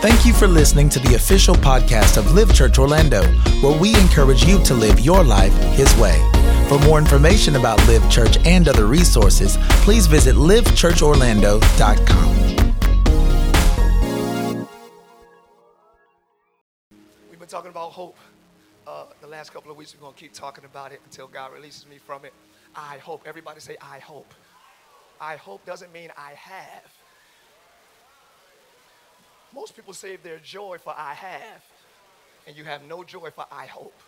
Thank you for listening to the official podcast of Live Church Orlando, where we encourage you to live your life His way. For more information about Live Church and other resources, please visit livechurchorlando.com. We've been talking about hope uh, the last couple of weeks. We're going to keep talking about it until God releases me from it. I hope. Everybody say, I hope. I hope doesn't mean I have. Most people save their joy for I have, and you have no joy for I hope.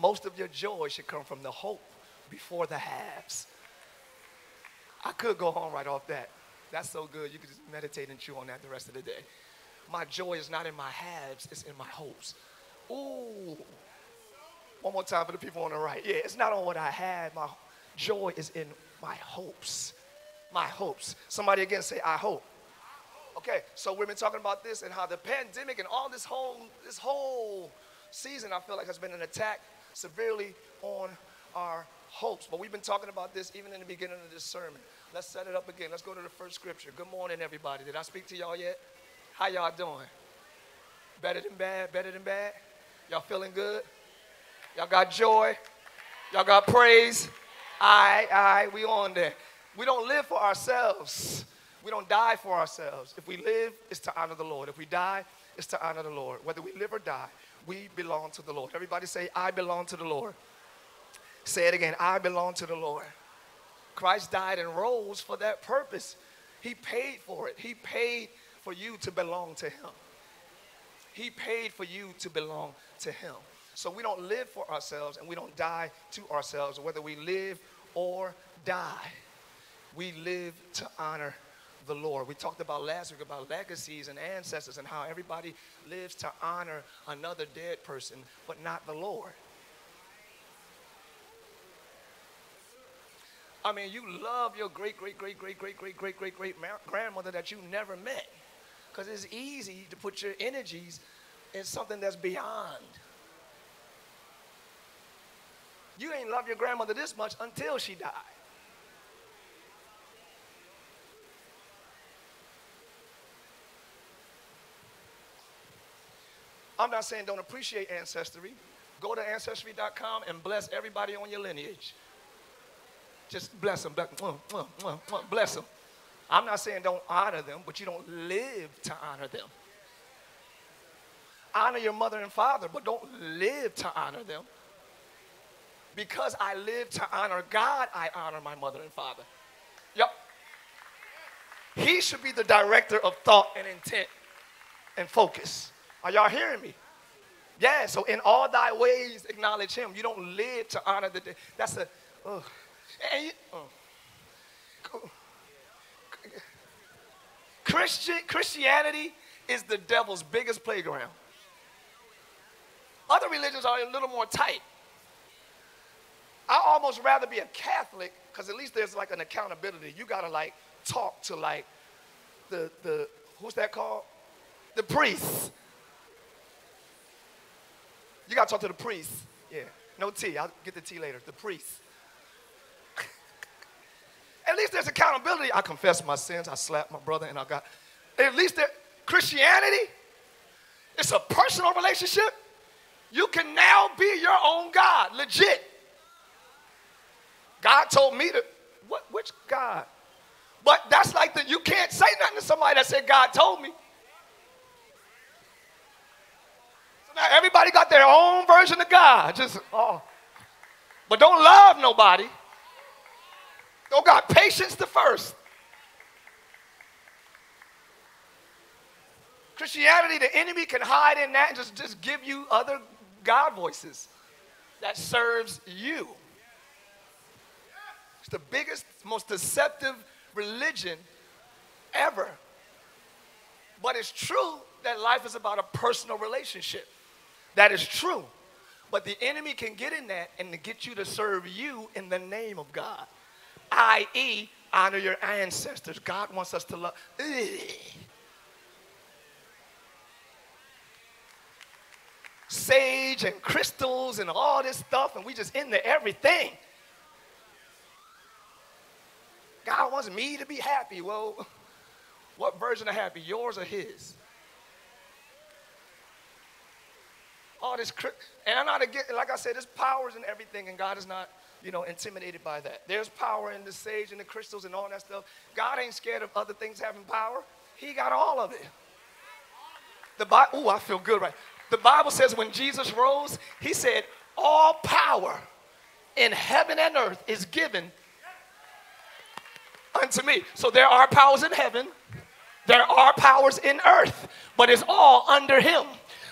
Most of your joy should come from the hope before the haves. I could go home right off that. That's so good. You could just meditate and chew on that the rest of the day. My joy is not in my haves, it's in my hopes. Ooh. One more time for the people on the right. Yeah, it's not on what I have. My joy is in my hopes. My hopes. Somebody again say, I hope. Okay, so we've been talking about this and how the pandemic and all this whole this whole season I feel like has been an attack severely on our hopes. But we've been talking about this even in the beginning of this sermon. Let's set it up again. Let's go to the first scripture. Good morning, everybody. Did I speak to y'all yet? How y'all doing? Better than bad? Better than bad? Y'all feeling good? Y'all got joy? Y'all got praise? All right, all right, we on there. We don't live for ourselves. We don't die for ourselves. If we live, it's to honor the Lord. If we die, it's to honor the Lord. Whether we live or die, we belong to the Lord. Everybody say, I belong to the Lord. Say it again, I belong to the Lord. Christ died and rose for that purpose. He paid for it. He paid for you to belong to Him. He paid for you to belong to Him. So we don't live for ourselves and we don't die to ourselves. Whether we live or die, we live to honor the Lord. We talked about last week about legacies and ancestors and how everybody lives to honor another dead person, but not the Lord. I mean, you love your great, great, great, great, great, great, great, great, great grandmother that you never met. Because it's easy to put your energies in something that's beyond. You ain't love your grandmother this much until she died. I'm not saying don't appreciate ancestry. Go to ancestry.com and bless everybody on your lineage. Just bless them, bless them. I'm not saying don't honor them, but you don't live to honor them. Honor your mother and father, but don't live to honor them. Because I live to honor God, I honor my mother and father. Yep. He should be the director of thought and intent and focus. Are y'all hearing me? Yeah, so in all thy ways acknowledge him. You don't live to honor the day. That's a, uh, and you, uh, Christian, Christianity is the devil's biggest playground. Other religions are a little more tight. I almost rather be a Catholic because at least there's like an accountability. You gotta like talk to like the the who's that called? The priests. You got to talk to the priest. Yeah. No tea. I'll get the tea later. The priest. At least there's accountability. I confess my sins. I slapped my brother and I got. At least there, Christianity, it's a personal relationship. You can now be your own God, legit. God told me to, what, which God? But that's like the, you can't say nothing to somebody that said God told me. Now everybody got their own version of God. Just oh. But don't love nobody. Don't got patience the first. Christianity, the enemy can hide in that and just, just give you other God voices that serves you. It's the biggest, most deceptive religion ever. But it's true that life is about a personal relationship. That is true. But the enemy can get in that and get you to serve you in the name of God, i.e., honor your ancestors. God wants us to love. Sage and crystals and all this stuff, and we just into everything. God wants me to be happy. Well, what version of happy, yours or his? All this, and I'm not against, like I said, there's powers in everything, and God is not, you know, intimidated by that. There's power in the sage and the crystals and all that stuff. God ain't scared of other things having power. He got all of it. The Bible, oh, I feel good right. The Bible says when Jesus rose, he said, all power in heaven and earth is given unto me. So there are powers in heaven, there are powers in earth, but it's all under him.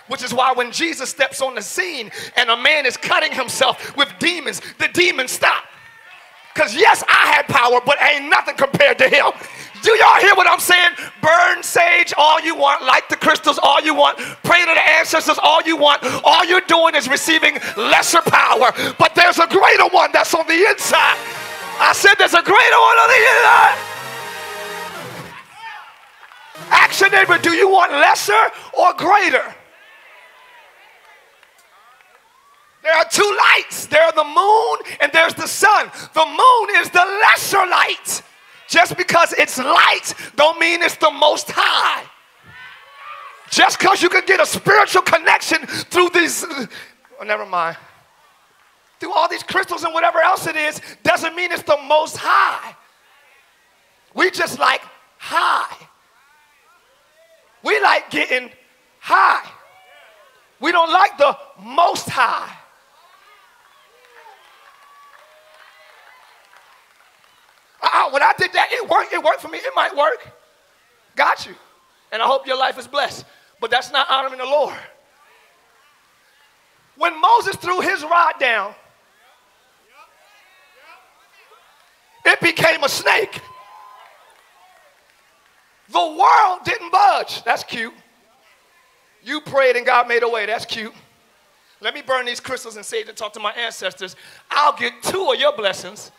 Which is why when Jesus steps on the scene and a man is cutting himself with demons, the demons stop. Because yes, I had power, but ain't nothing compared to him. Do y'all hear what I'm saying? Burn sage all you want, light the crystals all you want, pray to the ancestors all you want. All you're doing is receiving lesser power, but there's a greater one that's on the inside. I said there's a greater one on the inside. Your neighbor, do you want lesser or greater? There are two lights. There's the moon and there's the sun. The moon is the lesser light. Just because it's light don't mean it's the most high. Just because you can get a spiritual connection through these, oh, never mind, through all these crystals and whatever else it is, doesn't mean it's the most high. We just like high. We like getting high. We don't like the most high. Uh, when I did that, it worked. It worked for me. It might work. Got you. And I hope your life is blessed. But that's not honoring the Lord. When Moses threw his rod down, it became a snake. The world didn't budge. That's cute. You prayed and God made a way. That's cute. Let me burn these crystals and sage and talk to my ancestors. I'll get two of your blessings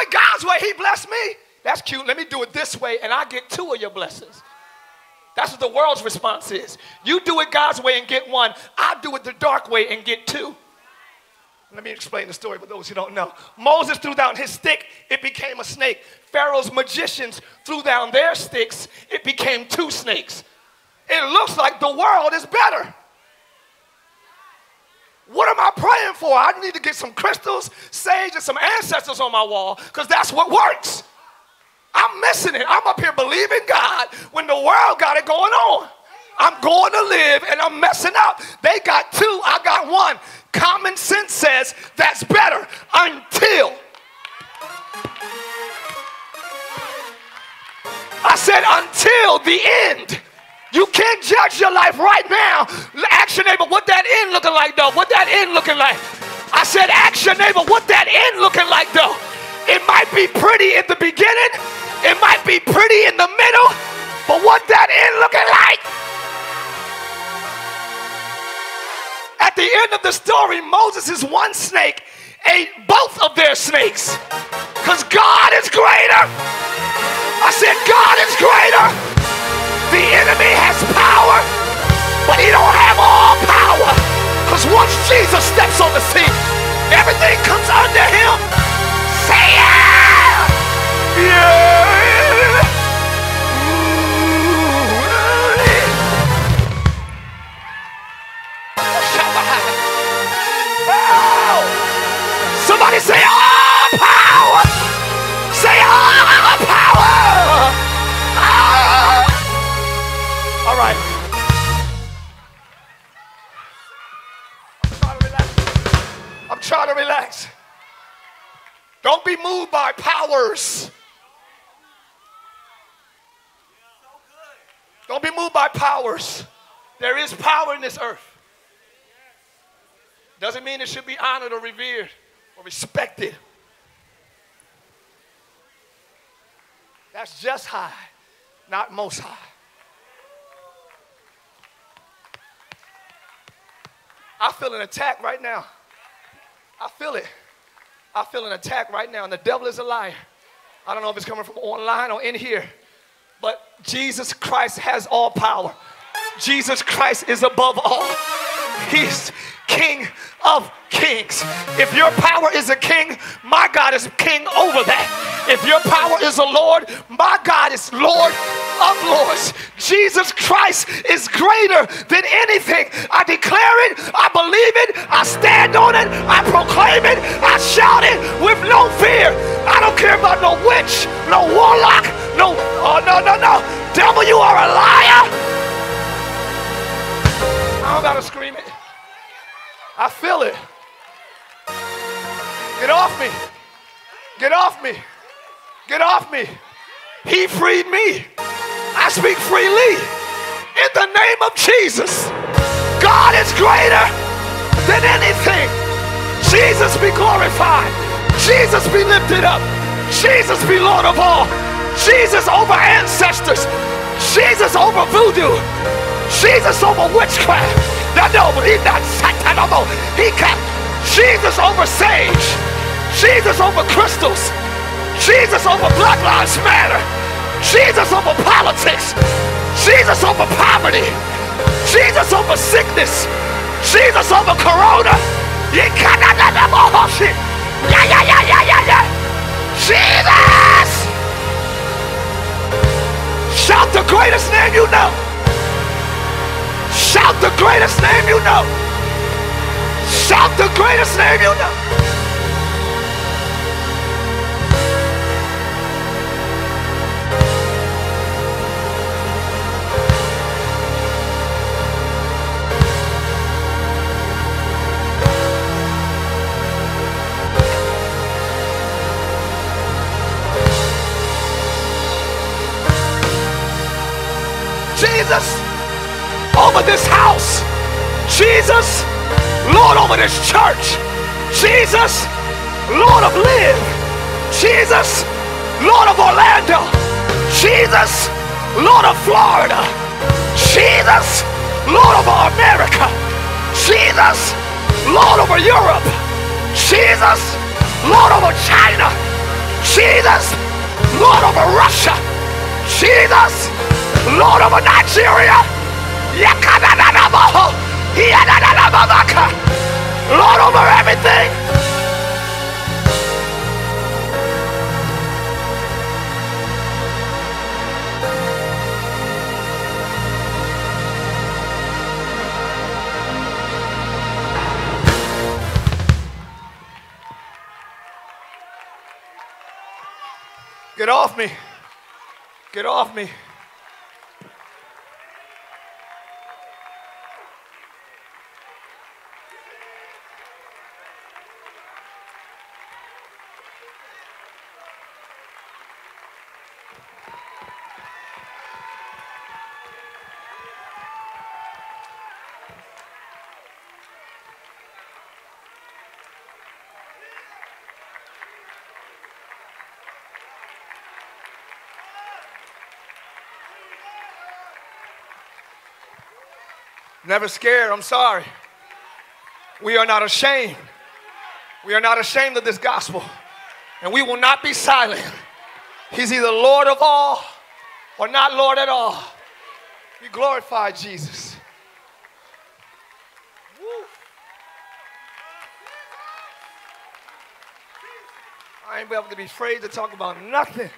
it God's way. He blessed me. That's cute. Let me do it this way, and I get two of your blessings. That's what the world's response is. You do it God's way and get one. I do it the dark way and get two. Let me explain the story for those who don't know. Moses threw down his stick, it became a snake. Pharaoh's magicians threw down their sticks, it became two snakes. It looks like the world is better. What am I praying for? I need to get some crystals, sage, and some ancestors on my wall because that's what works. I'm missing it. I'm up here believing God when the world got it going on. I'm going to live and I'm messing up. They got two, I got one. Common sense says that's better until. I said until the end. You can't judge your life right now. Ask your neighbor what that end looking like though. What that end looking like. I said, ask your neighbor what that end looking like though. It might be pretty in the beginning. It might be pretty in the middle. But what that end looking like? At the end of the story, Moses' is one snake ate both of their snakes. Because God is greater. I said, God is greater. The enemy has power, but he don't have all power. Because once Jesus steps on the scene, everything comes under him. Say yeah! Yeah! Don't be moved by powers. Don't be moved by powers. There is power in this earth. Doesn't mean it should be honored or revered or respected. That's just high, not most high. I feel an attack right now. I feel it. I feel an attack right now, and the devil is a liar. I don't know if it's coming from online or in here, but Jesus Christ has all power. Jesus Christ is above all. He's King of kings. If your power is a king, my God is king over that. If your power is a Lord, my God is Lord of lords. Jesus Christ is greater than anything. I declare it, I believe it, I stand on it, I proclaim it, I shout it with no fear. I don't care about no witch, no warlock, no, oh, no, no, no. Devil, you are a I feel it. Get off me. Get off me. Get off me. He freed me. I speak freely in the name of Jesus. God is greater than anything. Jesus be glorified. Jesus be lifted up. Jesus be Lord of all. Jesus over ancestors. Jesus over voodoo. Jesus over witchcraft. He can Jesus over sage. Jesus over crystals. Jesus over Black Lives Matter. Jesus over politics. Jesus over poverty. Jesus over sickness. Jesus over corona. You cannot let them all shit. Yeah, yeah, yeah, yeah, yeah, yeah. Jesus! Shout the greatest name you know. Shout the greatest name you know. Shout the greatest name you know. Jesus over this house. Jesus, Lord over this church. Jesus, Lord of Live. Jesus, Lord of Orlando. Jesus, Lord of Florida. Jesus, Lord over America. Jesus, Lord over Europe. Jesus, Lord over China. Jesus, Lord over Russia. Jesus, Lord over Nigeria. Lord over everything. Get off me. Get off me. Never scared, I'm sorry. We are not ashamed. We are not ashamed of this gospel. And we will not be silent. He's either Lord of all or not Lord at all. We glorify Jesus. I ain't able to be afraid to talk about nothing.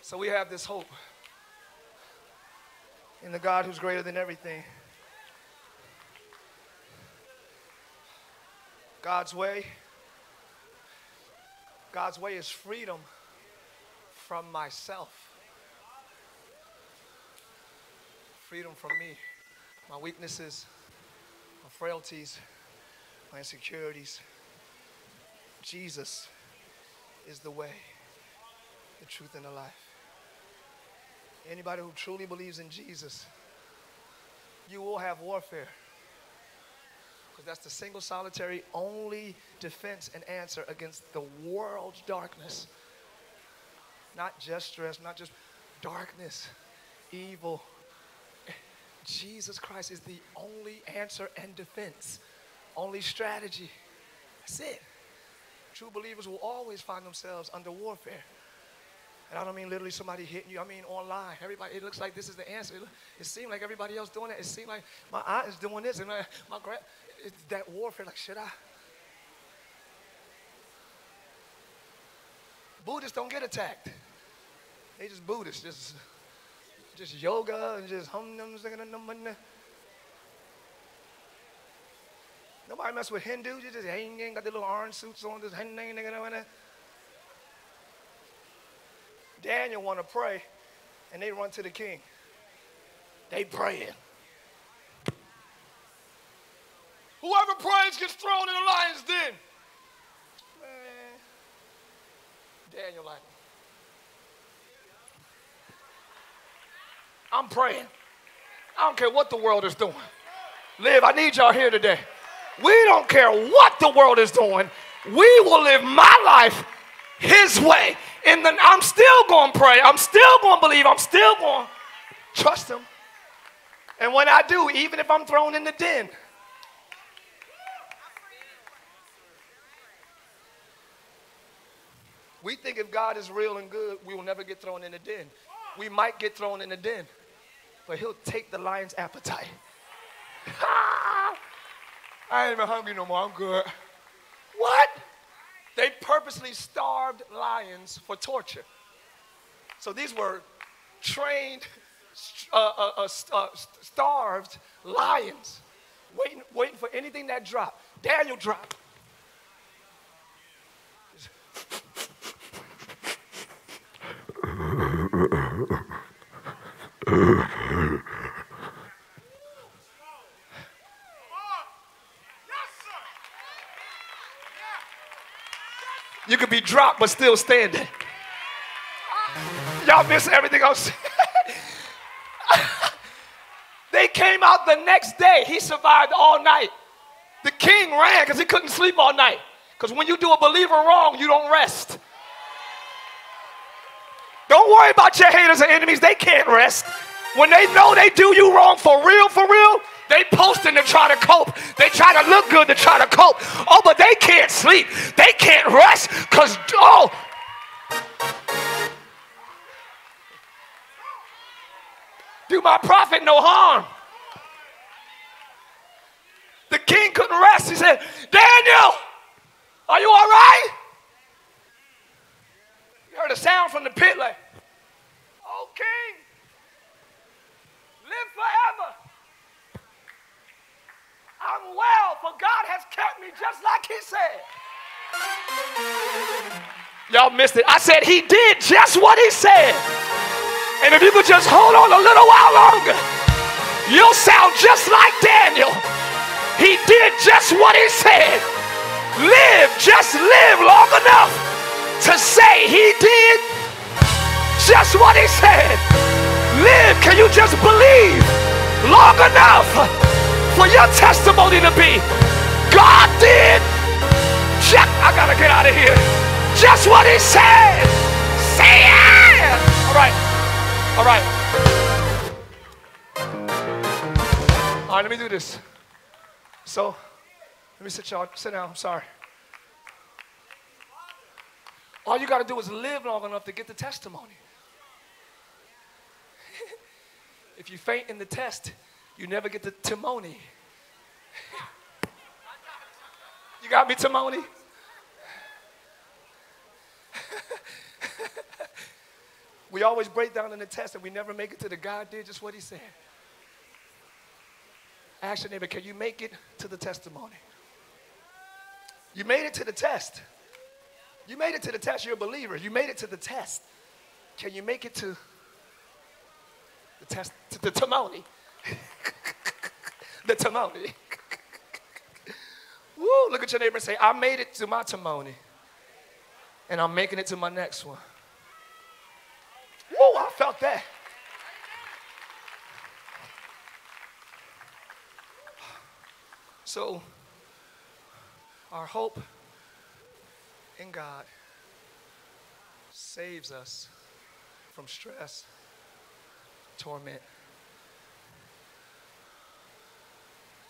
So we have this hope in the God who's greater than everything. God's way. God's way is freedom from myself. Freedom from me, my weaknesses, my frailties, my insecurities. Jesus is the way, the truth, and the life. Anybody who truly believes in Jesus, you will have warfare. Because that's the single, solitary, only defense and answer against the world's darkness. Not just stress, not just darkness, evil. Jesus Christ is the only answer and defense, only strategy. That's it. True believers will always find themselves under warfare. And I don't mean literally somebody hitting you. I mean online. Everybody, it looks like this is the answer. It, it seemed like everybody else doing it. It seemed like my aunt is doing this, and my, my grand. It's that warfare. Like, should I? Buddhists don't get attacked. They just Buddhists, just just yoga and just hum num Nobody mess with Hindus. You just hang got the little orange suits on. Just hang Daniel want to pray, and they run to the king. They praying. Whoever prays gets thrown in the lion's den. Man. Daniel like, I'm praying. I don't care what the world is doing. Live, I need y'all here today. We don't care what the world is doing. We will live my life his way. And then I'm still going to pray. I'm still going to believe. I'm still going to trust him. And when I do, even if I'm thrown in the den, we think if God is real and good, we will never get thrown in the den. We might get thrown in the den, but he'll take the lion's appetite. I ain't even hungry no more. I'm good. What? They purposely starved lions for torture. So these were trained, uh, uh, uh, uh starved lions, waiting, waiting for anything that dropped. Daniel dropped. could be dropped but still standing. Y'all miss everything else. they came out the next day. He survived all night. The king ran because he couldn't sleep all night. Because when you do a believer wrong, you don't rest. Don't worry about your haters and enemies. They can't rest. When they know they do you wrong for real, for real, they posting to try to cope. They try to look good to try to cope. Oh, but they can't sleep. They can't rest because, oh. Do my prophet no harm. The king couldn't rest. He said, Daniel, are you all right? You heard a sound from the pit like, Oh, king, live forever. I'm well, for God has kept me just like He said. Y'all missed it. I said He did just what He said. And if you could just hold on a little while longer, you'll sound just like Daniel. He did just what He said. Live, just live long enough to say He did just what He said. Live, can you just believe long enough? For your testimony to be God did. Check. I gotta get out of here. Just what he said. Say it. All right. All right. All right, let me do this. So, let me sit y'all, sit down, I'm sorry. All you gotta do is live long enough to get the testimony. if you faint in the test, you never get the Timony. You got me, Timony? we always break down in the test and we never make it to the God did just what he said. Ask your neighbor, can you make it to the testimony? You made it to the test. You made it to the test. You're a believer. You made it to the test. Can you make it to the test, to the testimony? the testimony. Woo, look at your neighbor and say, I made it to my testimony. And I'm making it to my next one. Whoa, I felt that. So, our hope in God saves us from stress, torment,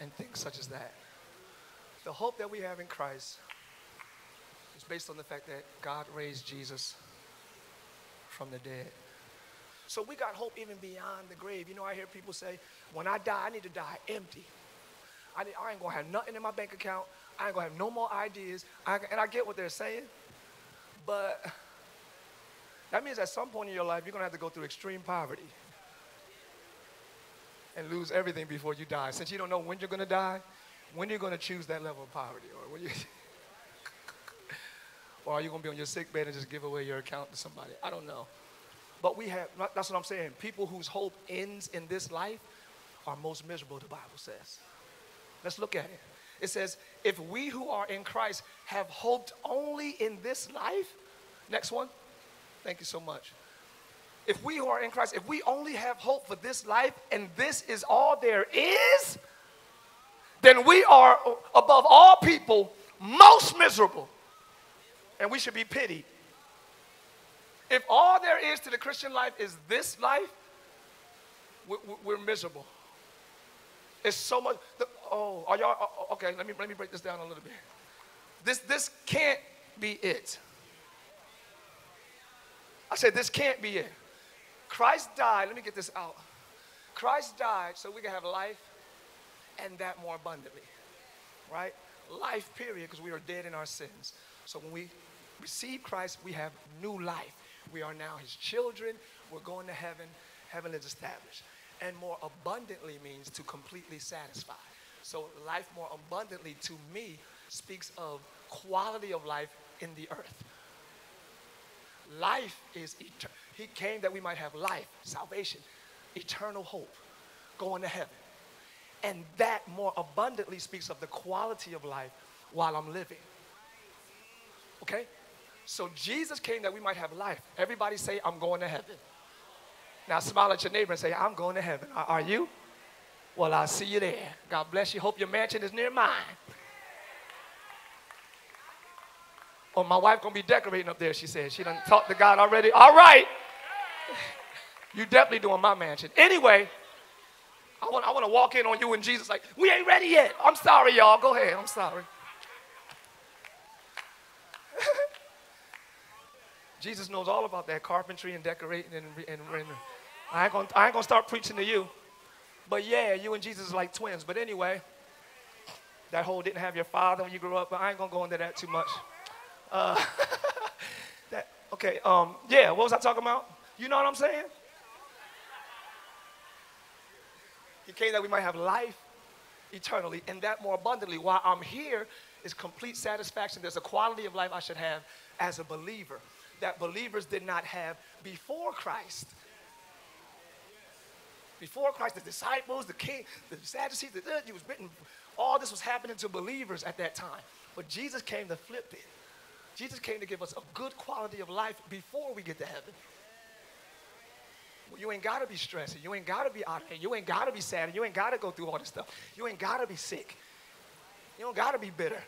and things such as that. The hope that we have in Christ is based on the fact that God raised Jesus from the dead. So we got hope even beyond the grave. You know, I hear people say, when I die, I need to die empty. I, need, I ain't gonna have nothing in my bank account. I ain't gonna have no more ideas. I, and I get what they're saying, but that means at some point in your life, you're gonna have to go through extreme poverty and lose everything before you die. Since you don't know when you're gonna die, when are you gonna choose that level of poverty? Or when you or are you going to be on your sick bed and just give away your account to somebody? I don't know. But we have, that's what I'm saying. People whose hope ends in this life are most miserable, the Bible says. Let's look at it. It says, if we who are in Christ have hoped only in this life, next one. Thank you so much. If we who are in Christ, if we only have hope for this life and this is all there is, then we are above all people most miserable and we should be pitied. If all there is to the Christian life is this life, we're, miserable. It's so much. Oh, are y'all oh, oh, okay? Let me let me break this down a little bit. This this can't be it. I said this can't be it. Christ died. Let me get this out. Christ died so we can have life and that more abundantly. Right? Life, period, because we are dead in our sins. So when we receive Christ, we have new life. We are now his children. We're going to heaven. Heaven is established. And more abundantly means to completely satisfy. So life more abundantly to me speaks of quality of life in the earth. Life is eternal. He came that we might have life, salvation, eternal hope, going to heaven. And that more abundantly speaks of the quality of life while I'm living. Okay? So Jesus came that we might have life. Everybody say, I'm going to heaven. Now smile at your neighbor and say, I'm going to heaven. Are you? Well, I'll see you there. God bless you. Hope your mansion is near mine. Oh, my wife gonna be decorating up there, she said. She done talked to God already. All right. You definitely doing my mansion. Anyway, I want, I want to walk in on you and Jesus like, we ain't ready yet. I'm sorry, y'all. Go ahead. I'm sorry. Jesus knows all about that carpentry and decorating and, and, I, ain't gonna, I ain't gonna start preaching to you. But yeah, you and Jesus are like twins. But anyway, that whole didn't have your father when you grew up, but I ain't gonna go into that too much. Uh, that, okay, um, yeah, what was I talking about? You know what I'm saying? He came that we might have life eternally and that more abundantly. While I'm here is complete satisfaction. There's a quality of life I should have as a believer that believers did not have before Christ. Before Christ, the disciples, the king, the Sadducees, the, he was written, all this was happening to believers at that time. But Jesus came to flip it. Jesus came to give us a good quality of life before we get to heaven. You ain't got to be stressing. You ain't got to be out here. You ain't got to be sad. You ain't got to go through all this stuff. You ain't got to be sick. You don't got to be bitter.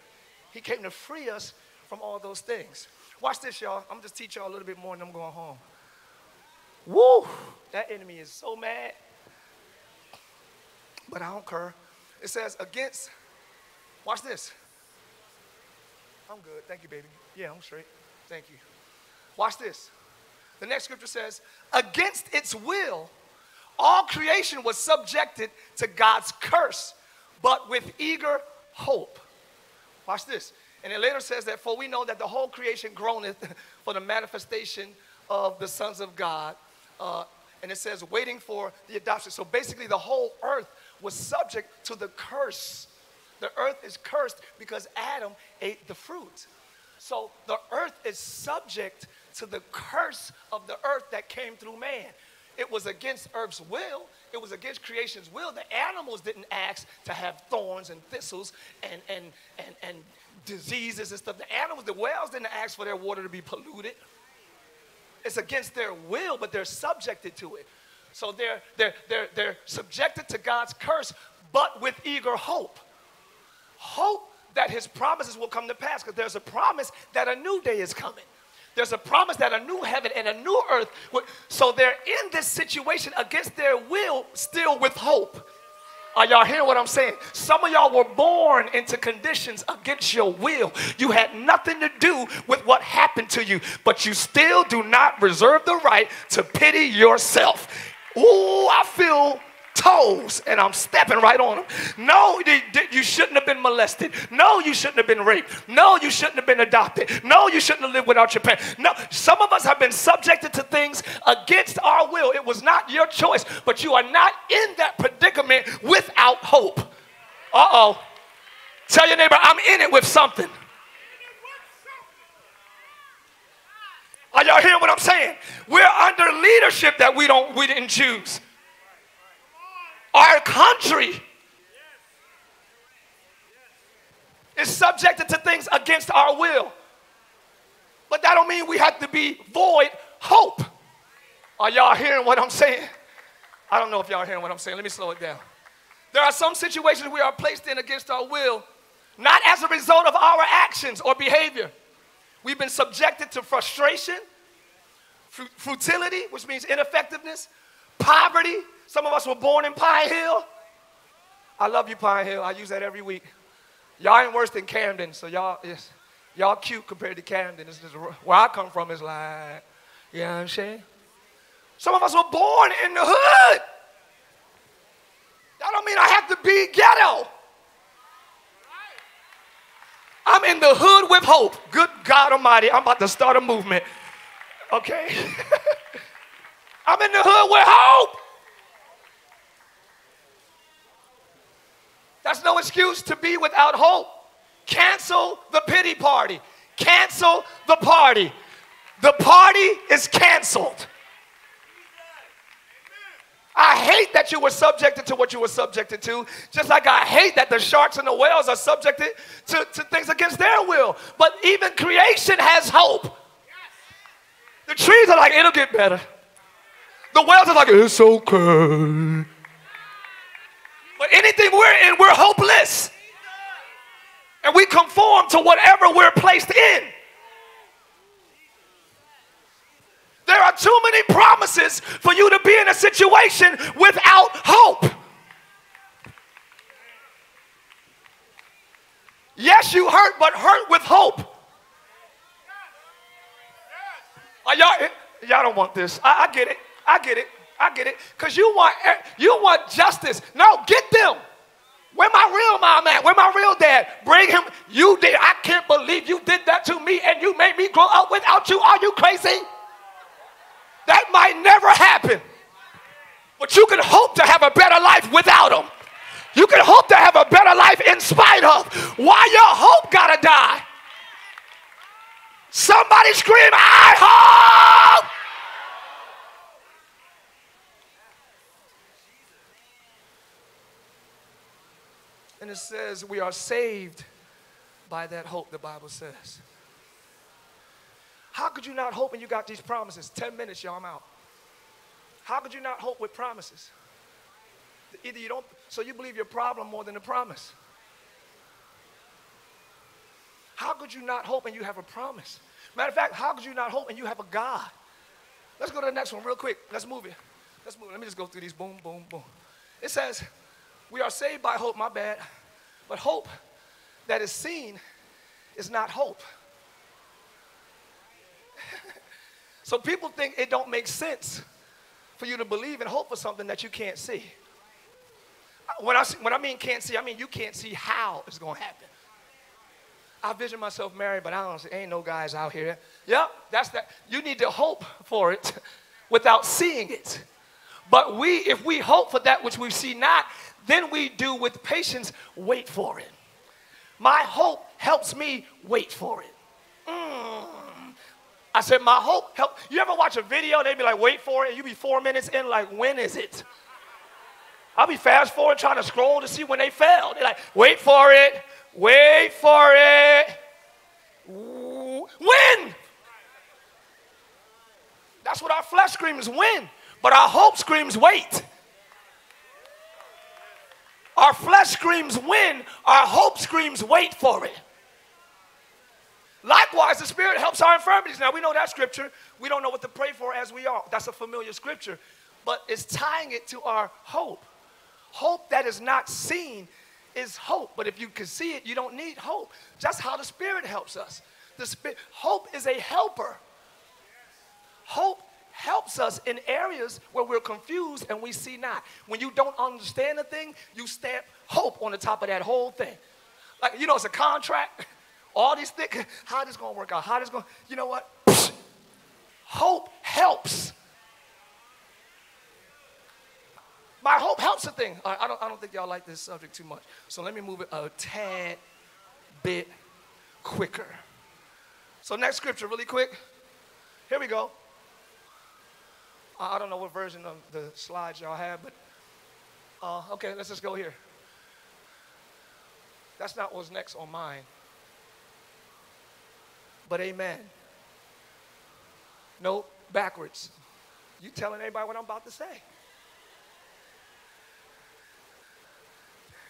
He came to free us from all those things. Watch this, y'all. I'm just teach y'all a little bit more and I'm going home. Woo! That enemy is so mad. But I don't care. It says against, watch this. I'm good. Thank you, baby. Yeah, I'm straight. Thank you. Watch this. The next scripture says, against its will, all creation was subjected to God's curse, but with eager hope. Watch this. And it later says that, for we know that the whole creation groaneth for the manifestation of the sons of God. Uh, and it says, waiting for the adoption. So basically, the whole earth was subject to the curse. The earth is cursed because Adam ate the fruit. So the earth is subject to the curse of the earth that came through man. It was against earth's will. It was against creation's will. The animals didn't ask to have thorns and thistles and, and, and, and diseases and stuff. The animals, the whales didn't ask for their water to be polluted. It's against their will, but they're subjected to it. So they're, they're, they're, they're subjected to God's curse, but with eager hope. Hope that his promises will come to pass because there's a promise that a new day is coming. There's a promise that a new heaven and a new earth. Will, so they're in this situation against their will, still with hope. Are y'all hearing what I'm saying? Some of y'all were born into conditions against your will. You had nothing to do with what happened to you, but you still do not reserve the right to pity yourself. Ooh, I feel toes and I'm stepping right on them. No, you shouldn't have been molested. No, you shouldn't have been raped. No, you shouldn't have been adopted. No, you shouldn't have lived without your parents. No, some of us have been subjected to things against our will. It was not your choice, but you are not in that predicament without hope. Uh oh. Tell your neighbor, I'm in it with something. Are y'all hearing what I'm saying? We're under leadership that we don't we didn't choose our country is subjected to things against our will. But that don't mean we have to be void hope. Are y'all hearing what I'm saying? I don't know if y'all are hearing what I'm saying. Let me slow it down. There are some situations we are placed in against our will, not as a result of our actions or behavior. We've been subjected to frustration, futility, which means ineffectiveness, poverty, some of us were born in Pine Hill. I love you, Pine Hill. I use that every week. Y'all ain't worse than Camden, so y'all, y'all cute compared to Camden. This is where I come from. Is like, you know what I'm saying? Some of us were born in the hood. That don't mean I have to be ghetto. I'm in the hood with hope. Good God Almighty, I'm about to start a movement. Okay. I'm in the hood with hope. That's no excuse to be without hope. Cancel the pity party. Cancel the party. The party is canceled. I hate that you were subjected to what you were subjected to, just like I hate that the sharks and the whales are subjected to, to things against their will. But even creation has hope. The trees are like, it'll get better. The whales are like, it's okay. Anything we're in, we're hopeless. And we conform to whatever we're placed in. There are too many promises for you to be in a situation without hope. Yes, you hurt, but hurt with hope. Are y'all, y'all don't want this. I, I get it. I get it. I get it. Because you want you want justice. No, get them. Where my real mom at? Where my real dad? Bring him. You did. I can't believe you did that to me and you made me grow up without you. Are you crazy? That might never happen. But you can hope to have a better life without them. You can hope to have a better life in spite of. Why your hope gotta die? Somebody scream, I hope! And it says we are saved by that hope, the Bible says. How could you not hope when you got these promises? 10 minutes, y'all, I'm out. How could you not hope with promises? Either you don't, so you believe your problem more than the promise. How could you not hope and you have a promise? Matter of fact, how could you not hope and you have a God? Let's go to the next one real quick. Let's move it. Let's move it. Let me just go through these. Boom, boom, boom. It says, we are saved by hope, my bad. But hope that is seen is not hope. so people think it don't make sense for you to believe and hope for something that you can't see. When I, when I mean can't see, I mean you can't see how it's going to happen. I vision myself married, but I don't see, ain't no guys out here. Yep, that's that. You need to hope for it without seeing it. But we, if we hope for that which we see not, then we do with patience wait for it. My hope helps me wait for it. Mm. I said, my hope help. You ever watch a video? They'd be like, wait for it. You be four minutes in, like, when is it? I'll be fast forward trying to scroll to see when they fell. They're like, wait for it, wait for it. When? That's what our flesh screams, when. But our hope screams, wait. Our flesh screams win, our hope screams wait for it. Likewise, the Spirit helps our infirmities. Now, we know that scripture. We don't know what to pray for as we are. That's a familiar scripture. But it's tying it to our hope. Hope that is not seen is hope. But if you can see it, you don't need hope. Just how the Spirit helps us. The Spirit, hope is a helper. Hope helps us in areas where we're confused and we see not. When you don't understand a thing, you stamp hope on the top of that whole thing. Like, you know, it's a contract. All these things, how this gonna work out? How this gonna, you know what? Hope helps. My hope helps a thing. I don't, I don't think y'all like this subject too much. So let me move it a tad bit quicker. So, next scripture, really quick. Here we go. I don't know what version of the slides y'all have, but uh, okay, let's just go here. That's not what's next on mine. But amen. No, backwards. You telling everybody what I'm about to say.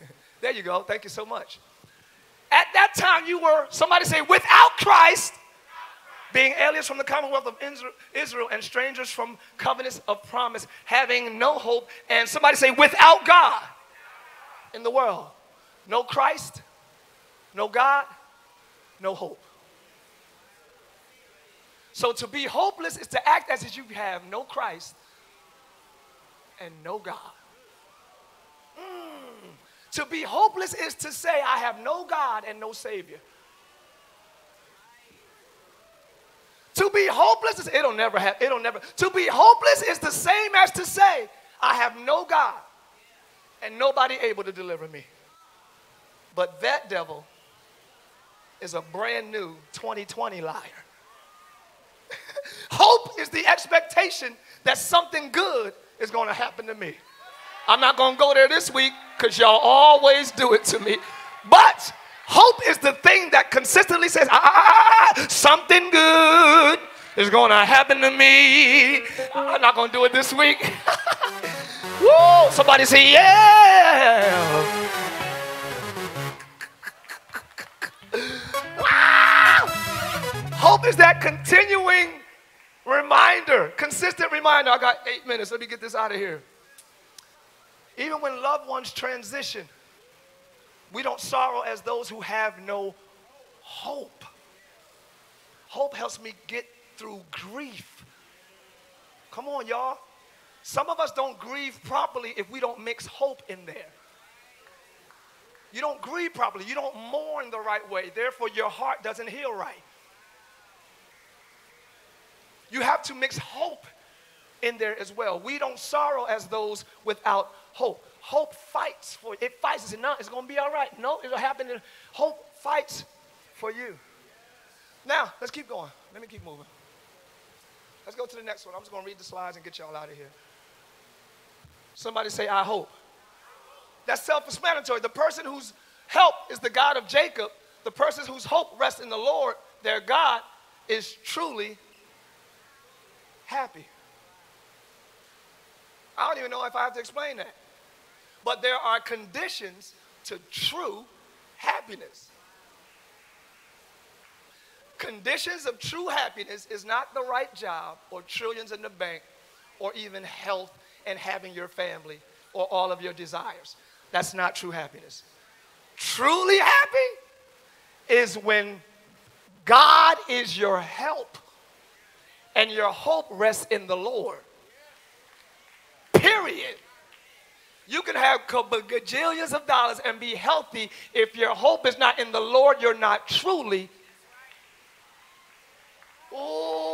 there you go. Thank you so much. At that time, you were, somebody say, without Christ, being aliens from the commonwealth of Israel and strangers from covenants of promise, having no hope, and somebody say, without God in the world. No Christ, no God, no hope. So to be hopeless is to act as if you have no Christ and no God. Mm. To be hopeless is to say, I have no God and no Savior. To be hopeless is it'll never have it'll never. To be hopeless is the same as to say, I have no God and nobody able to deliver me. But that devil is a brand new 2020 liar. Hope is the expectation that something good is going to happen to me. I'm not going to go there this week because y'all always do it to me. But Hope is the thing that consistently says, ah, ah, ah, ah something good is going to happen to me. I'm not going to do it this week. Woo! Somebody say, yeah. wow! Hope is that continuing reminder, consistent reminder. I got eight minutes. Let me get this out of here. Even when loved ones transition, we don't sorrow as those who have no hope. Hope helps me get through grief. Come on, y'all. Some of us don't grieve properly if we don't mix hope in there. You don't grieve properly. You don't mourn the right way. Therefore, your heart doesn't heal right. You have to mix hope in there as well. We don't sorrow as those without hope. Hope fights for it. fights. It says, no, it's going to be all right. No, it'll happen. Hope fights for you. Now, let's keep going. Let me keep moving. Let's go to the next one. I'm just going to read the slides and get y'all out of here. Somebody say, I hope. That's self explanatory. The person whose help is the God of Jacob, the person whose hope rests in the Lord, their God, is truly happy. I don't even know if I have to explain that. But there are conditions to true happiness. Conditions of true happiness is not the right job or trillions in the bank or even health and having your family or all of your desires. That's not true happiness. Truly happy is when God is your help and your hope rests in the Lord. Period. You can have gajillions of dollars and be healthy. If your hope is not in the Lord, you're not truly. Oh.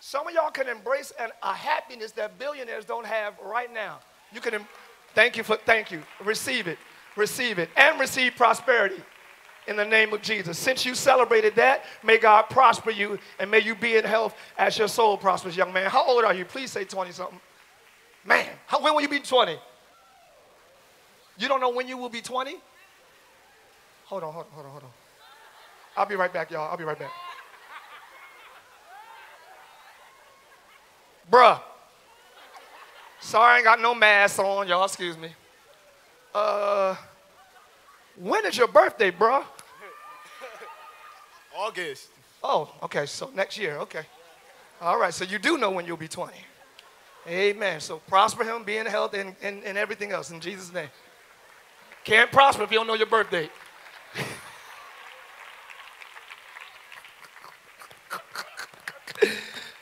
Some of y'all can embrace an, a happiness that billionaires don't have right now. You can, thank you for, thank you. Receive it, receive it, and receive prosperity in the name of Jesus. Since you celebrated that, may God prosper you and may you be in health as your soul prospers, young man. How old are you? Please say 20 something. Man, how, when will you be 20? You don't know when you will be 20? Hold on, hold on, hold on, hold on. I'll be right back, y'all. I'll be right back. Bruh. Sorry, I ain't got no mask on, y'all. Excuse me. Uh, when is your birthday, bro? August. Oh, okay. So next year. Okay. All right. So you do know when you'll be 20. Amen. So prosper him, be in health, and, and, and everything else in Jesus' name. Can't prosper if you don't know your birth date.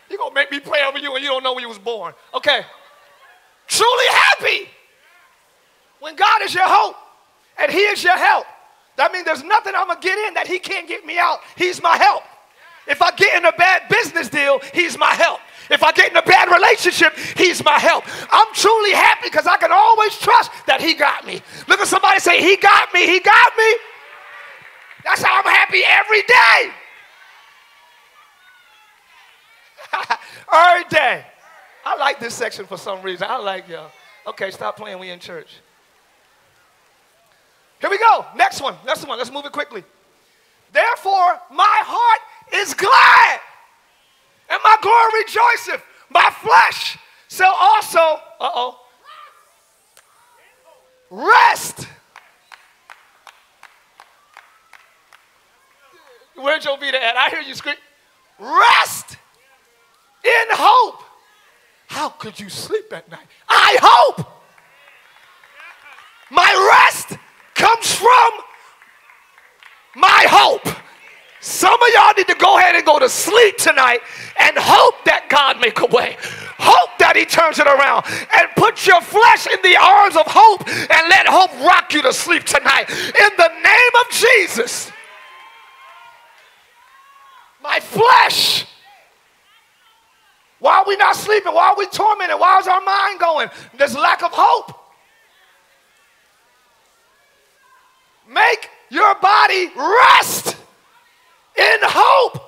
You're going to make me pray over you and you don't know when you was born. Okay. Truly happy when God is your hope and He is your help. That means there's nothing I'm going to get in that He can't get me out. He's my help. If I get in a bad business deal, He's my help. If I get in a bad relationship, He's my help. I'm truly happy because I can always trust that He got me. Look at somebody say, He got me, He got me. That's how I'm happy every day. every day. I like this section for some reason. I like y'all. Okay, stop playing. We in church. Here we go. Next one. Next one. Let's move it quickly. Therefore, my heart is glad, and my glory rejoiceth. My flesh shall also, uh oh, rest. Where'd your Vita at? I hear you scream. Rest in hope. How could you sleep at night? I hope. My rest comes from my hope. Some of y'all need to go ahead and go to sleep tonight and hope that God make a way. Hope that he turns it around and put your flesh in the arms of hope and let hope rock you to sleep tonight. In the name of Jesus. My flesh. Why are we not sleeping? Why are we tormented? Why is our mind going? There's lack of hope. Make your body rest in hope.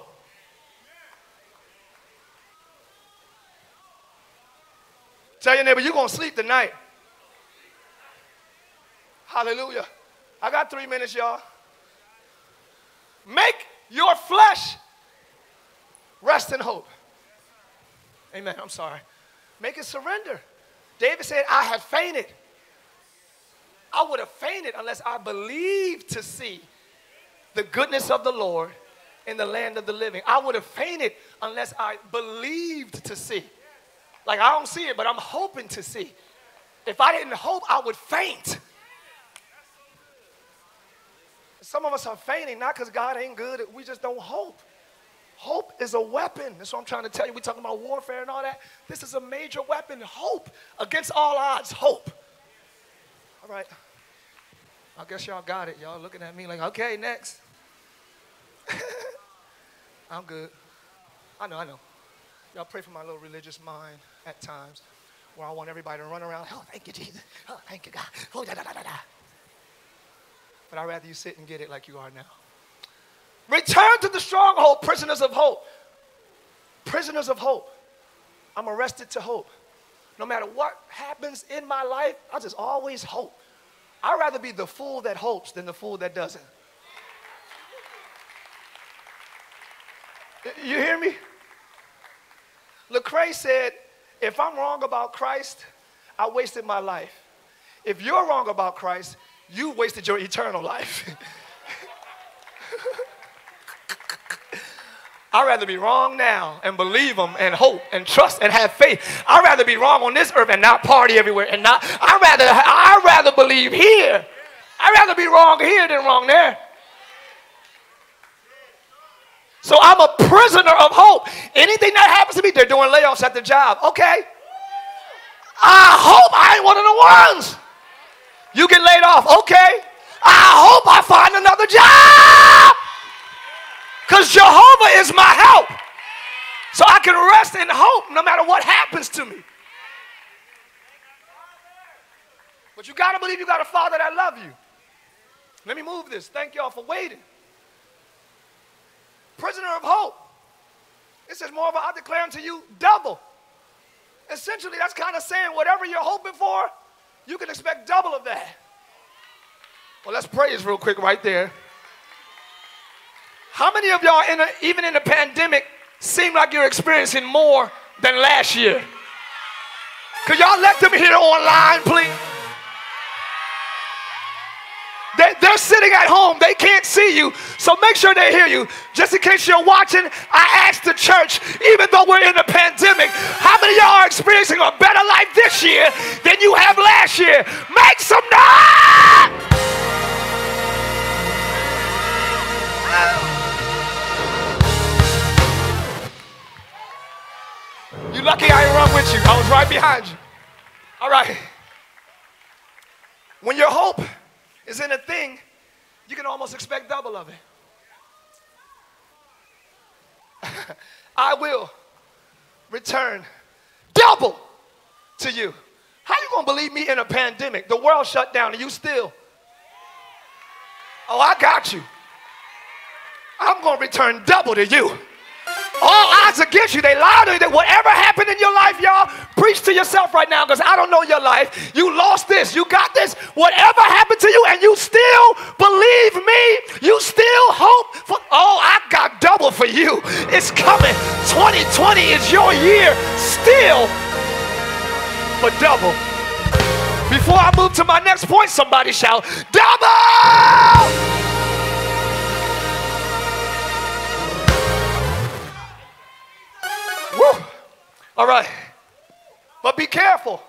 Tell your neighbor, you're going to sleep tonight. Hallelujah. I got three minutes, y'all. Make your flesh rest in hope. Amen. I'm sorry. Make it surrender. David said, I have fainted. I would have fainted unless I believed to see the goodness of the Lord in the land of the living. I would have fainted unless I believed to see. Like I don't see it, but I'm hoping to see. If I didn't hope, I would faint. Some of us are fainting not because God ain't good, we just don't hope. Hope is a weapon. That's what I'm trying to tell you. We're talking about warfare and all that. This is a major weapon. Hope against all odds. Hope. All right. I guess y'all got it. Y'all looking at me like, okay, next. I'm good. I know, I know. Y'all pray for my little religious mind at times where I want everybody to run around. Oh, thank you, Jesus. Oh, thank you, God. Oh, da, da, da, da, da. But I'd rather you sit and get it like you are now. Return to the stronghold, prisoners of hope. Prisoners of hope. I'm arrested to hope. No matter what happens in my life, I just always hope. I'd rather be the fool that hopes than the fool that doesn't. You hear me? Lecrae said, if I'm wrong about Christ, I wasted my life. If you're wrong about Christ, you wasted your eternal life. I'd rather be wrong now and believe them and hope and trust and have faith. I'd rather be wrong on this earth and not party everywhere and not. I'd rather, I'd rather believe here. I'd rather be wrong here than wrong there. So I'm a prisoner of hope. Anything that happens to me, they're doing layoffs at the job. Okay. I hope I ain't one of the ones. You get laid off. Okay. I hope I find another job. Because Jehovah is my help. So I can rest in hope no matter what happens to me. But you got to believe you got a father that love you. Let me move this. Thank y'all for waiting. Prisoner of hope. It says, moreover, I declare unto you double. Essentially, that's kind of saying whatever you're hoping for, you can expect double of that. Well, let's praise real quick right there. How many of y'all, in a, even in a pandemic, seem like you're experiencing more than last year? Could y'all let them hear online, please? There they're sitting at home. They can't see you. So make sure they hear you. Just in case you're watching, I asked the church, even though we're in a pandemic, how many of y'all are experiencing a better life this year than you have last year? Make some noise! You lucky I didn't run with you. I was right behind you. All right. When your hope is in a thing, you can almost expect double of it. I will return double to you. How you gonna believe me in a pandemic? The world shut down and you still. Oh, I got you. I'm gonna return double to you. All odds against you. They lie to you. That whatever happened in your life, y'all, preach to yourself right now because I don't know your life. You lost this. You got this. Whatever happened to you, and you still believe me. You still hope for. Oh, I got double for you. It's coming. 2020 is your year. Still for double. Before I move to my next point, somebody shout, double! Woo! All right. But be careful.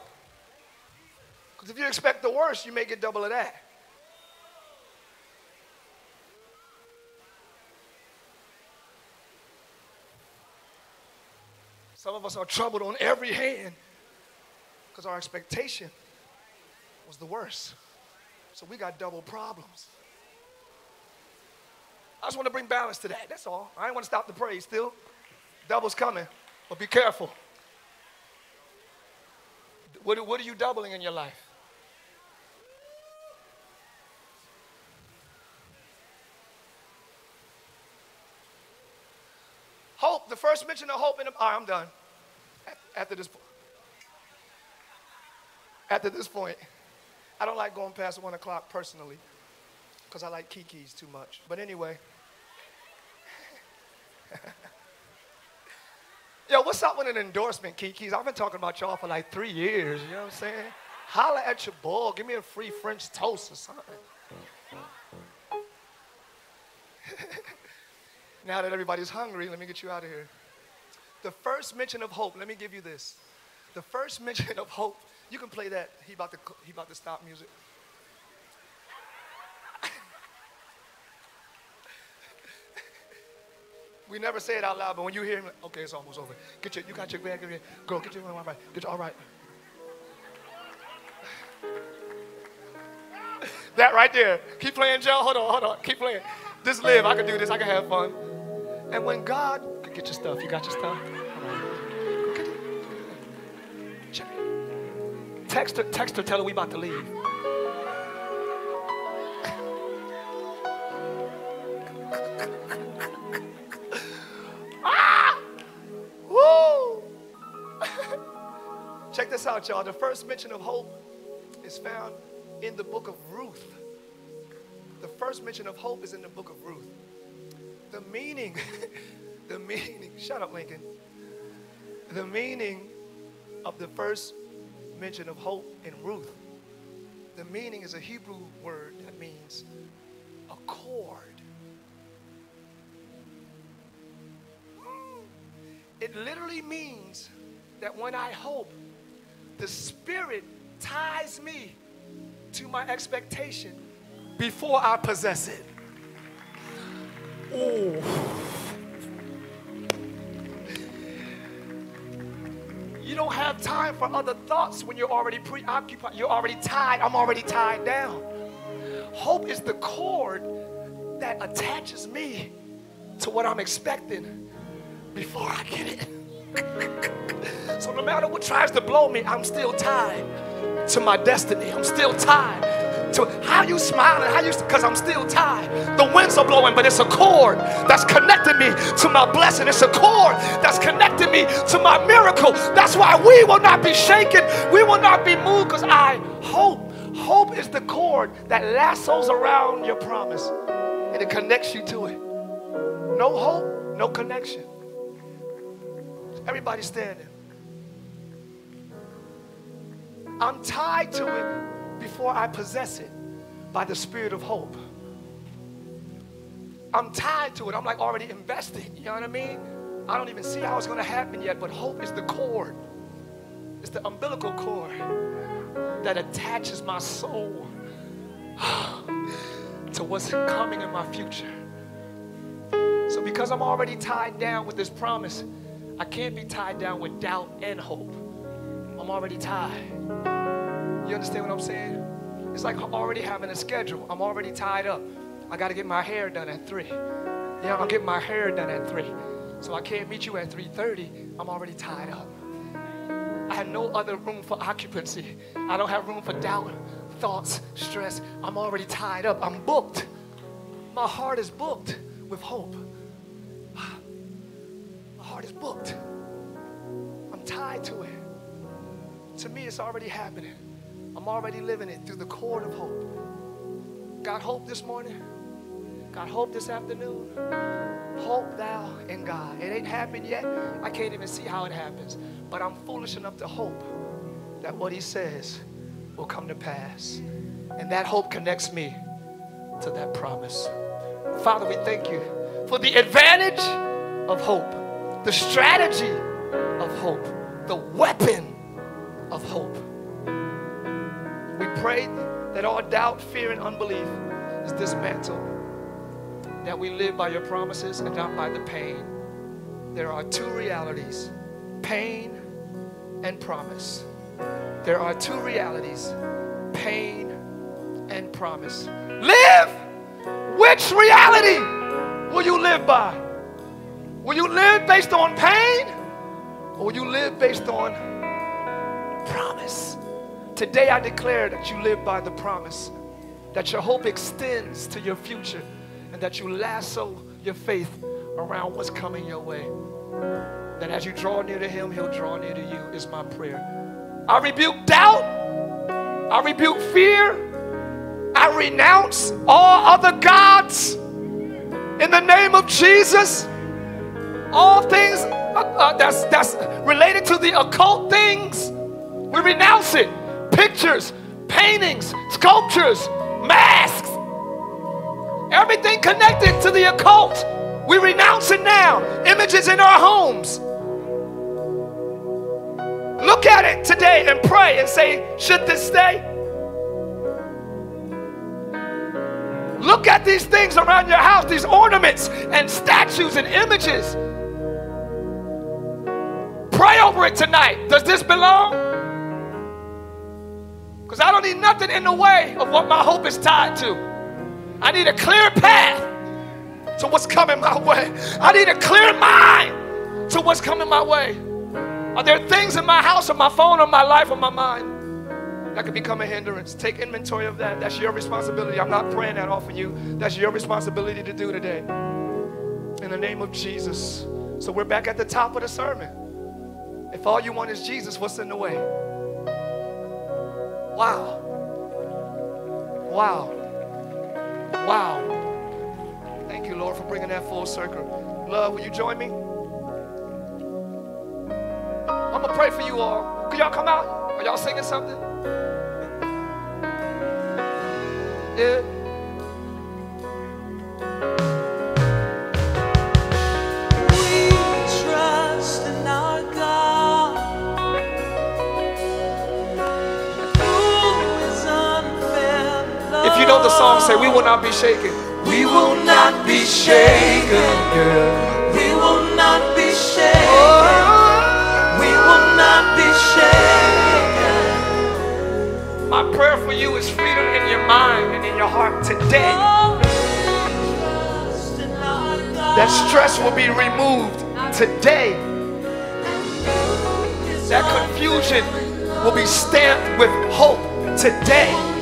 Because if you expect the worst, you may get double of that. Some of us are troubled on every hand because our expectation was the worst. So we got double problems. I just want to bring balance to that. That's all. I ain't want to stop the praise still. Double's coming. But be careful. What, what are you doubling in your life? Hope, the first mention of hope in the, all right, I'm done. After this, point. after this point, I don't like going past one o'clock personally because I like Keke's too much. But anyway. Yo, what's up with an endorsement, Keke's? I've been talking about y'all for like three years. You know what I'm saying? Holla at your boy. Give me a free French toast or something. now that everybody's hungry, let me get you out of here. The first mention of hope, let me give you this. The first mention of hope, you can play that. He about to, he about to stop music. We never say it out loud, but when you hear him, okay, it's almost over. Get your, you got your bag, get your, girl, get your, all right, get your, all right. that right there. Keep playing, Joe. Hold on, hold on. Keep playing. Just live. I can do this. I can have fun. And when God, get your stuff. You got your stuff. Text her, text her, tell her we about to leave. Y'all. The first mention of hope is found in the book of Ruth. The first mention of hope is in the book of Ruth. The meaning, the meaning, shut up, Lincoln. The meaning of the first mention of hope in Ruth, the meaning is a Hebrew word that means accord. It literally means that when I hope, the Spirit ties me to my expectation before I possess it. Oh. You don't have time for other thoughts when you're already preoccupied. You're already tied. I'm already tied down. Hope is the cord that attaches me to what I'm expecting before I get it. So no matter what tries to blow me, I'm still tied to my destiny. I'm still tied to how you smiling, how you because I'm still tied. The winds are blowing, but it's a cord that's connecting me to my blessing. It's a cord that's connecting me to my miracle. That's why we will not be shaken. We will not be moved because I hope. Hope is the cord that lassos around your promise and it connects you to it. No hope, no connection. Everybody standing. I'm tied to it before I possess it by the spirit of hope. I'm tied to it. I'm like already invested. You know what I mean? I don't even see how it's going to happen yet, but hope is the cord. It's the umbilical cord that attaches my soul to what's coming in my future. So, because I'm already tied down with this promise, I can't be tied down with doubt and hope. I'm already tied. You understand what I'm saying? It's like already having a schedule. I'm already tied up. I got to get my hair done at 3. Yeah, I'll get my hair done at 3. So I can't meet you at 3:30. I'm already tied up. I have no other room for occupancy. I don't have room for doubt, thoughts, stress. I'm already tied up. I'm booked. My heart is booked with hope. My is booked. I'm tied to it. To me, it's already happening. I'm already living it through the cord of hope. Got hope this morning? Got hope this afternoon? Hope thou in God. It ain't happened yet. I can't even see how it happens. But I'm foolish enough to hope that what He says will come to pass. And that hope connects me to that promise. Father, we thank you for the advantage of hope, the strategy of hope, the weapon of hope. We pray that all doubt, fear, and unbelief is dismantled that we live by your promises and not by the pain. There are two realities pain and promise. There are two realities pain and promise. Live! Which reality will you live by? Will you live based on pain or will you live based on promise? Today I declare that you live by the promise, that your hope extends to your future and that you lasso your faith around what's coming your way. That as you draw near to Him, He'll draw near to you, is my prayer. I rebuke doubt, I rebuke fear, I renounce all other gods in the name of Jesus. All things uh, uh, that's, that's related to the occult things, we renounce it. Pictures, paintings, sculptures, masks, Everything connected to the occult, we renounce it now. Images in our homes. Look at it today and pray and say, Should this stay? Look at these things around your house, these ornaments and statues and images. Pray over it tonight. Does this belong? Because I don't need nothing in the way of what my hope is tied to. I need a clear path to what's coming my way. I need a clear mind to what's coming my way. Are there things in my house or my phone or my life or my mind that could become a hindrance? Take inventory of that. That's your responsibility. I'm not praying that off of you. That's your responsibility to do today. In the name of Jesus. So we're back at the top of the sermon. If all you want is Jesus, what's in the way? Wow. Wow. Wow. Thank you, Lord, for bringing that full circle. Love, will you join me? I'm going to pray for you all. Can y'all come out? Are y'all singing something? Yeah. Say, We will not be shaken. We will not be shaken, girl. We will not be shaken. Oh. We will not be shaken. My prayer for you is freedom in your mind and in your heart today. Oh, that stress will be removed today. That confusion will be stamped with hope today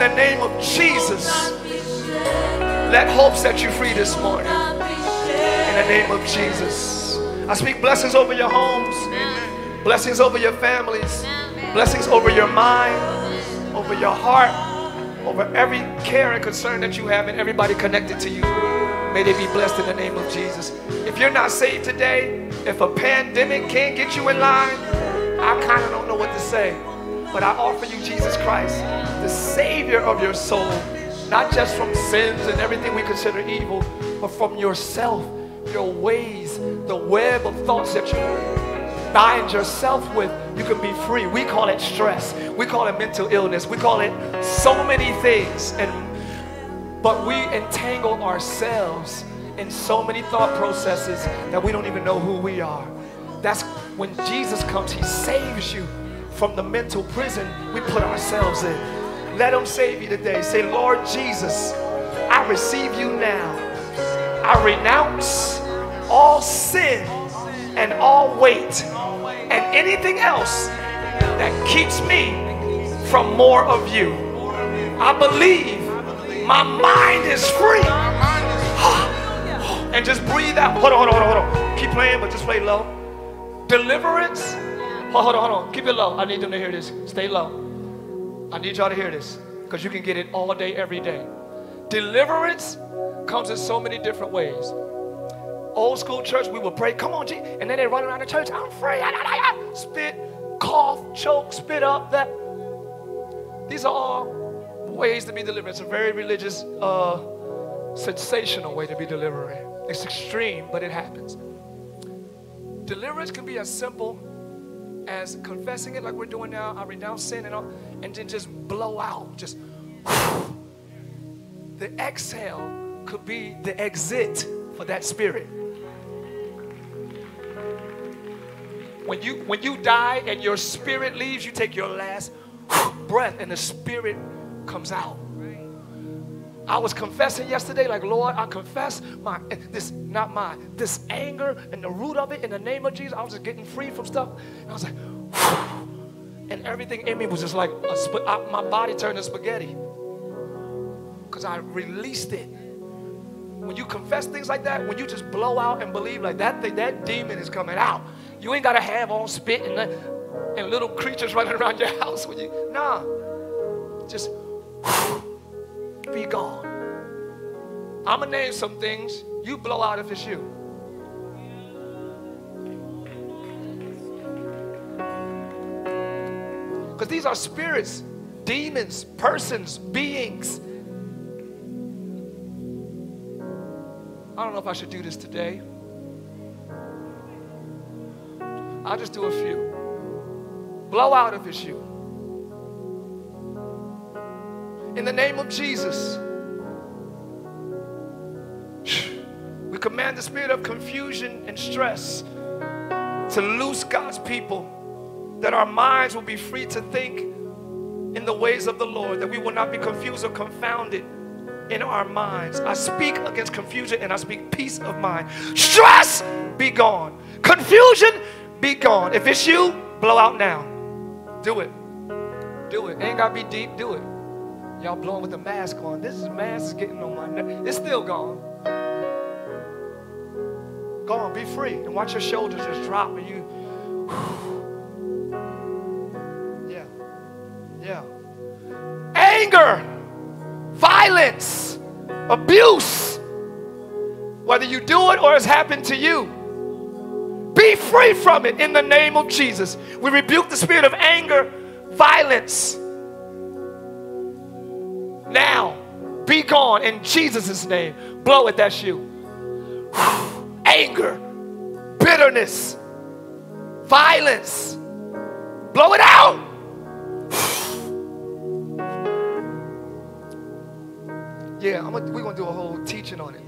the name of Jesus. Let hope set you free this morning. In the name of Jesus. I speak blessings over your homes, blessings over your families, blessings over your mind, over your heart, over every care and concern that you have, and everybody connected to you. May they be blessed in the name of Jesus. If you're not saved today, if a pandemic can't get you in line, I kind of don't know what to say. But I offer you Jesus Christ, the Savior of your soul, Not just from sins and everything we consider evil, but from yourself, your ways, the web of thoughts that you bind yourself with, you can be free. We call it stress. We call it mental illness. We call it so many things. And but we entangle ourselves in so many thought processes that we don't even know who we are. That's when Jesus comes, he saves you from the mental prison we put ourselves in. Let him save you today. Say, Lord Jesus, I receive you now. I renounce all sin and all weight and anything else that keeps me from more of you. I believe my mind is free. and just breathe out. Hold on, hold on, hold on. Keep playing, but just play low. Deliverance. Hold on, hold on. Keep it low. I need them to hear this. Stay low. I need y'all to hear this because you can get it all day, every day. Deliverance comes in so many different ways. Old school church, we would pray, come on, G. And then they run around the church, I'm free. Ah, ah, ah, spit, cough, choke, spit up, that. These are all ways to be delivered. It's a very religious, uh, sensational way to be delivered. It's extreme, but it happens. Deliverance can be as simple as confessing it like we're doing now. I renounce sin and all, and then just blow out. Just the exhale could be the exit for that spirit. When you when you die and your spirit leaves, you take your last breath and the spirit comes out. I was confessing yesterday, like, Lord, I confess my this, not my, this anger and the root of it in the name of Jesus. I was just getting free from stuff. And I was like, and everything in me was just like, sp- I, my body turned to spaghetti because I released it. When you confess things like that, when you just blow out and believe like that thing, that demon is coming out. You ain't got to have all spit and, and little creatures running around your house when you, nah. Just be gone. I'm going to name some things. You blow out if it's you. Because these are spirits, demons, persons, beings. I don't know if I should do this today. I'll just do a few. Blow out if it's you. In the name of Jesus, we command the spirit of confusion and stress to loose God's people, that our minds will be free to think in the ways of the Lord, that we will not be confused or confounded in our minds. I speak against confusion and I speak peace of mind. Stress, be gone. Confusion, be gone. If it's you, blow out now. Do it. Do it. Ain't gotta be deep, do it. Y'all blowing with the mask on. This mask is getting on my neck. It's still gone. Go on, be free. And watch your shoulders just drop and you. Yeah. Yeah. Anger, violence, abuse. Whether you do it or it's happened to you. Be free from it in the name of Jesus. We rebuke the spirit of anger, violence, now. Be gone in Jesus' name. Blow it, that's you. Anger, bitterness, violence. Blow it out. Yeah, I'm gonna, we're going to do a whole teaching on it.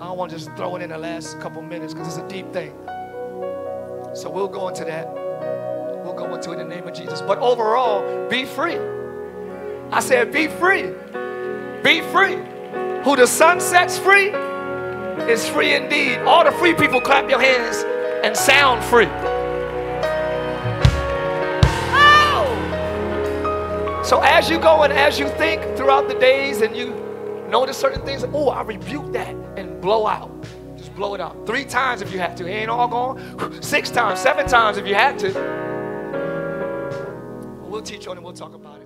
I don't want to just throw it in the last couple minutes because it's a deep thing. So we'll go into that. We'll go into it in the name of Jesus. But overall, be free. I said, be free. Be free. Who the Son sets free is free indeed. All the free people clap your hands and sound free. Oh! So as you go and as you think throughout the days and you notice certain things, oh, I rebuke that and blow out. Just blow it out. Three times if you have to. It ain't all gone. Six times, seven times if you have to. We'll teach on it. We'll talk about it.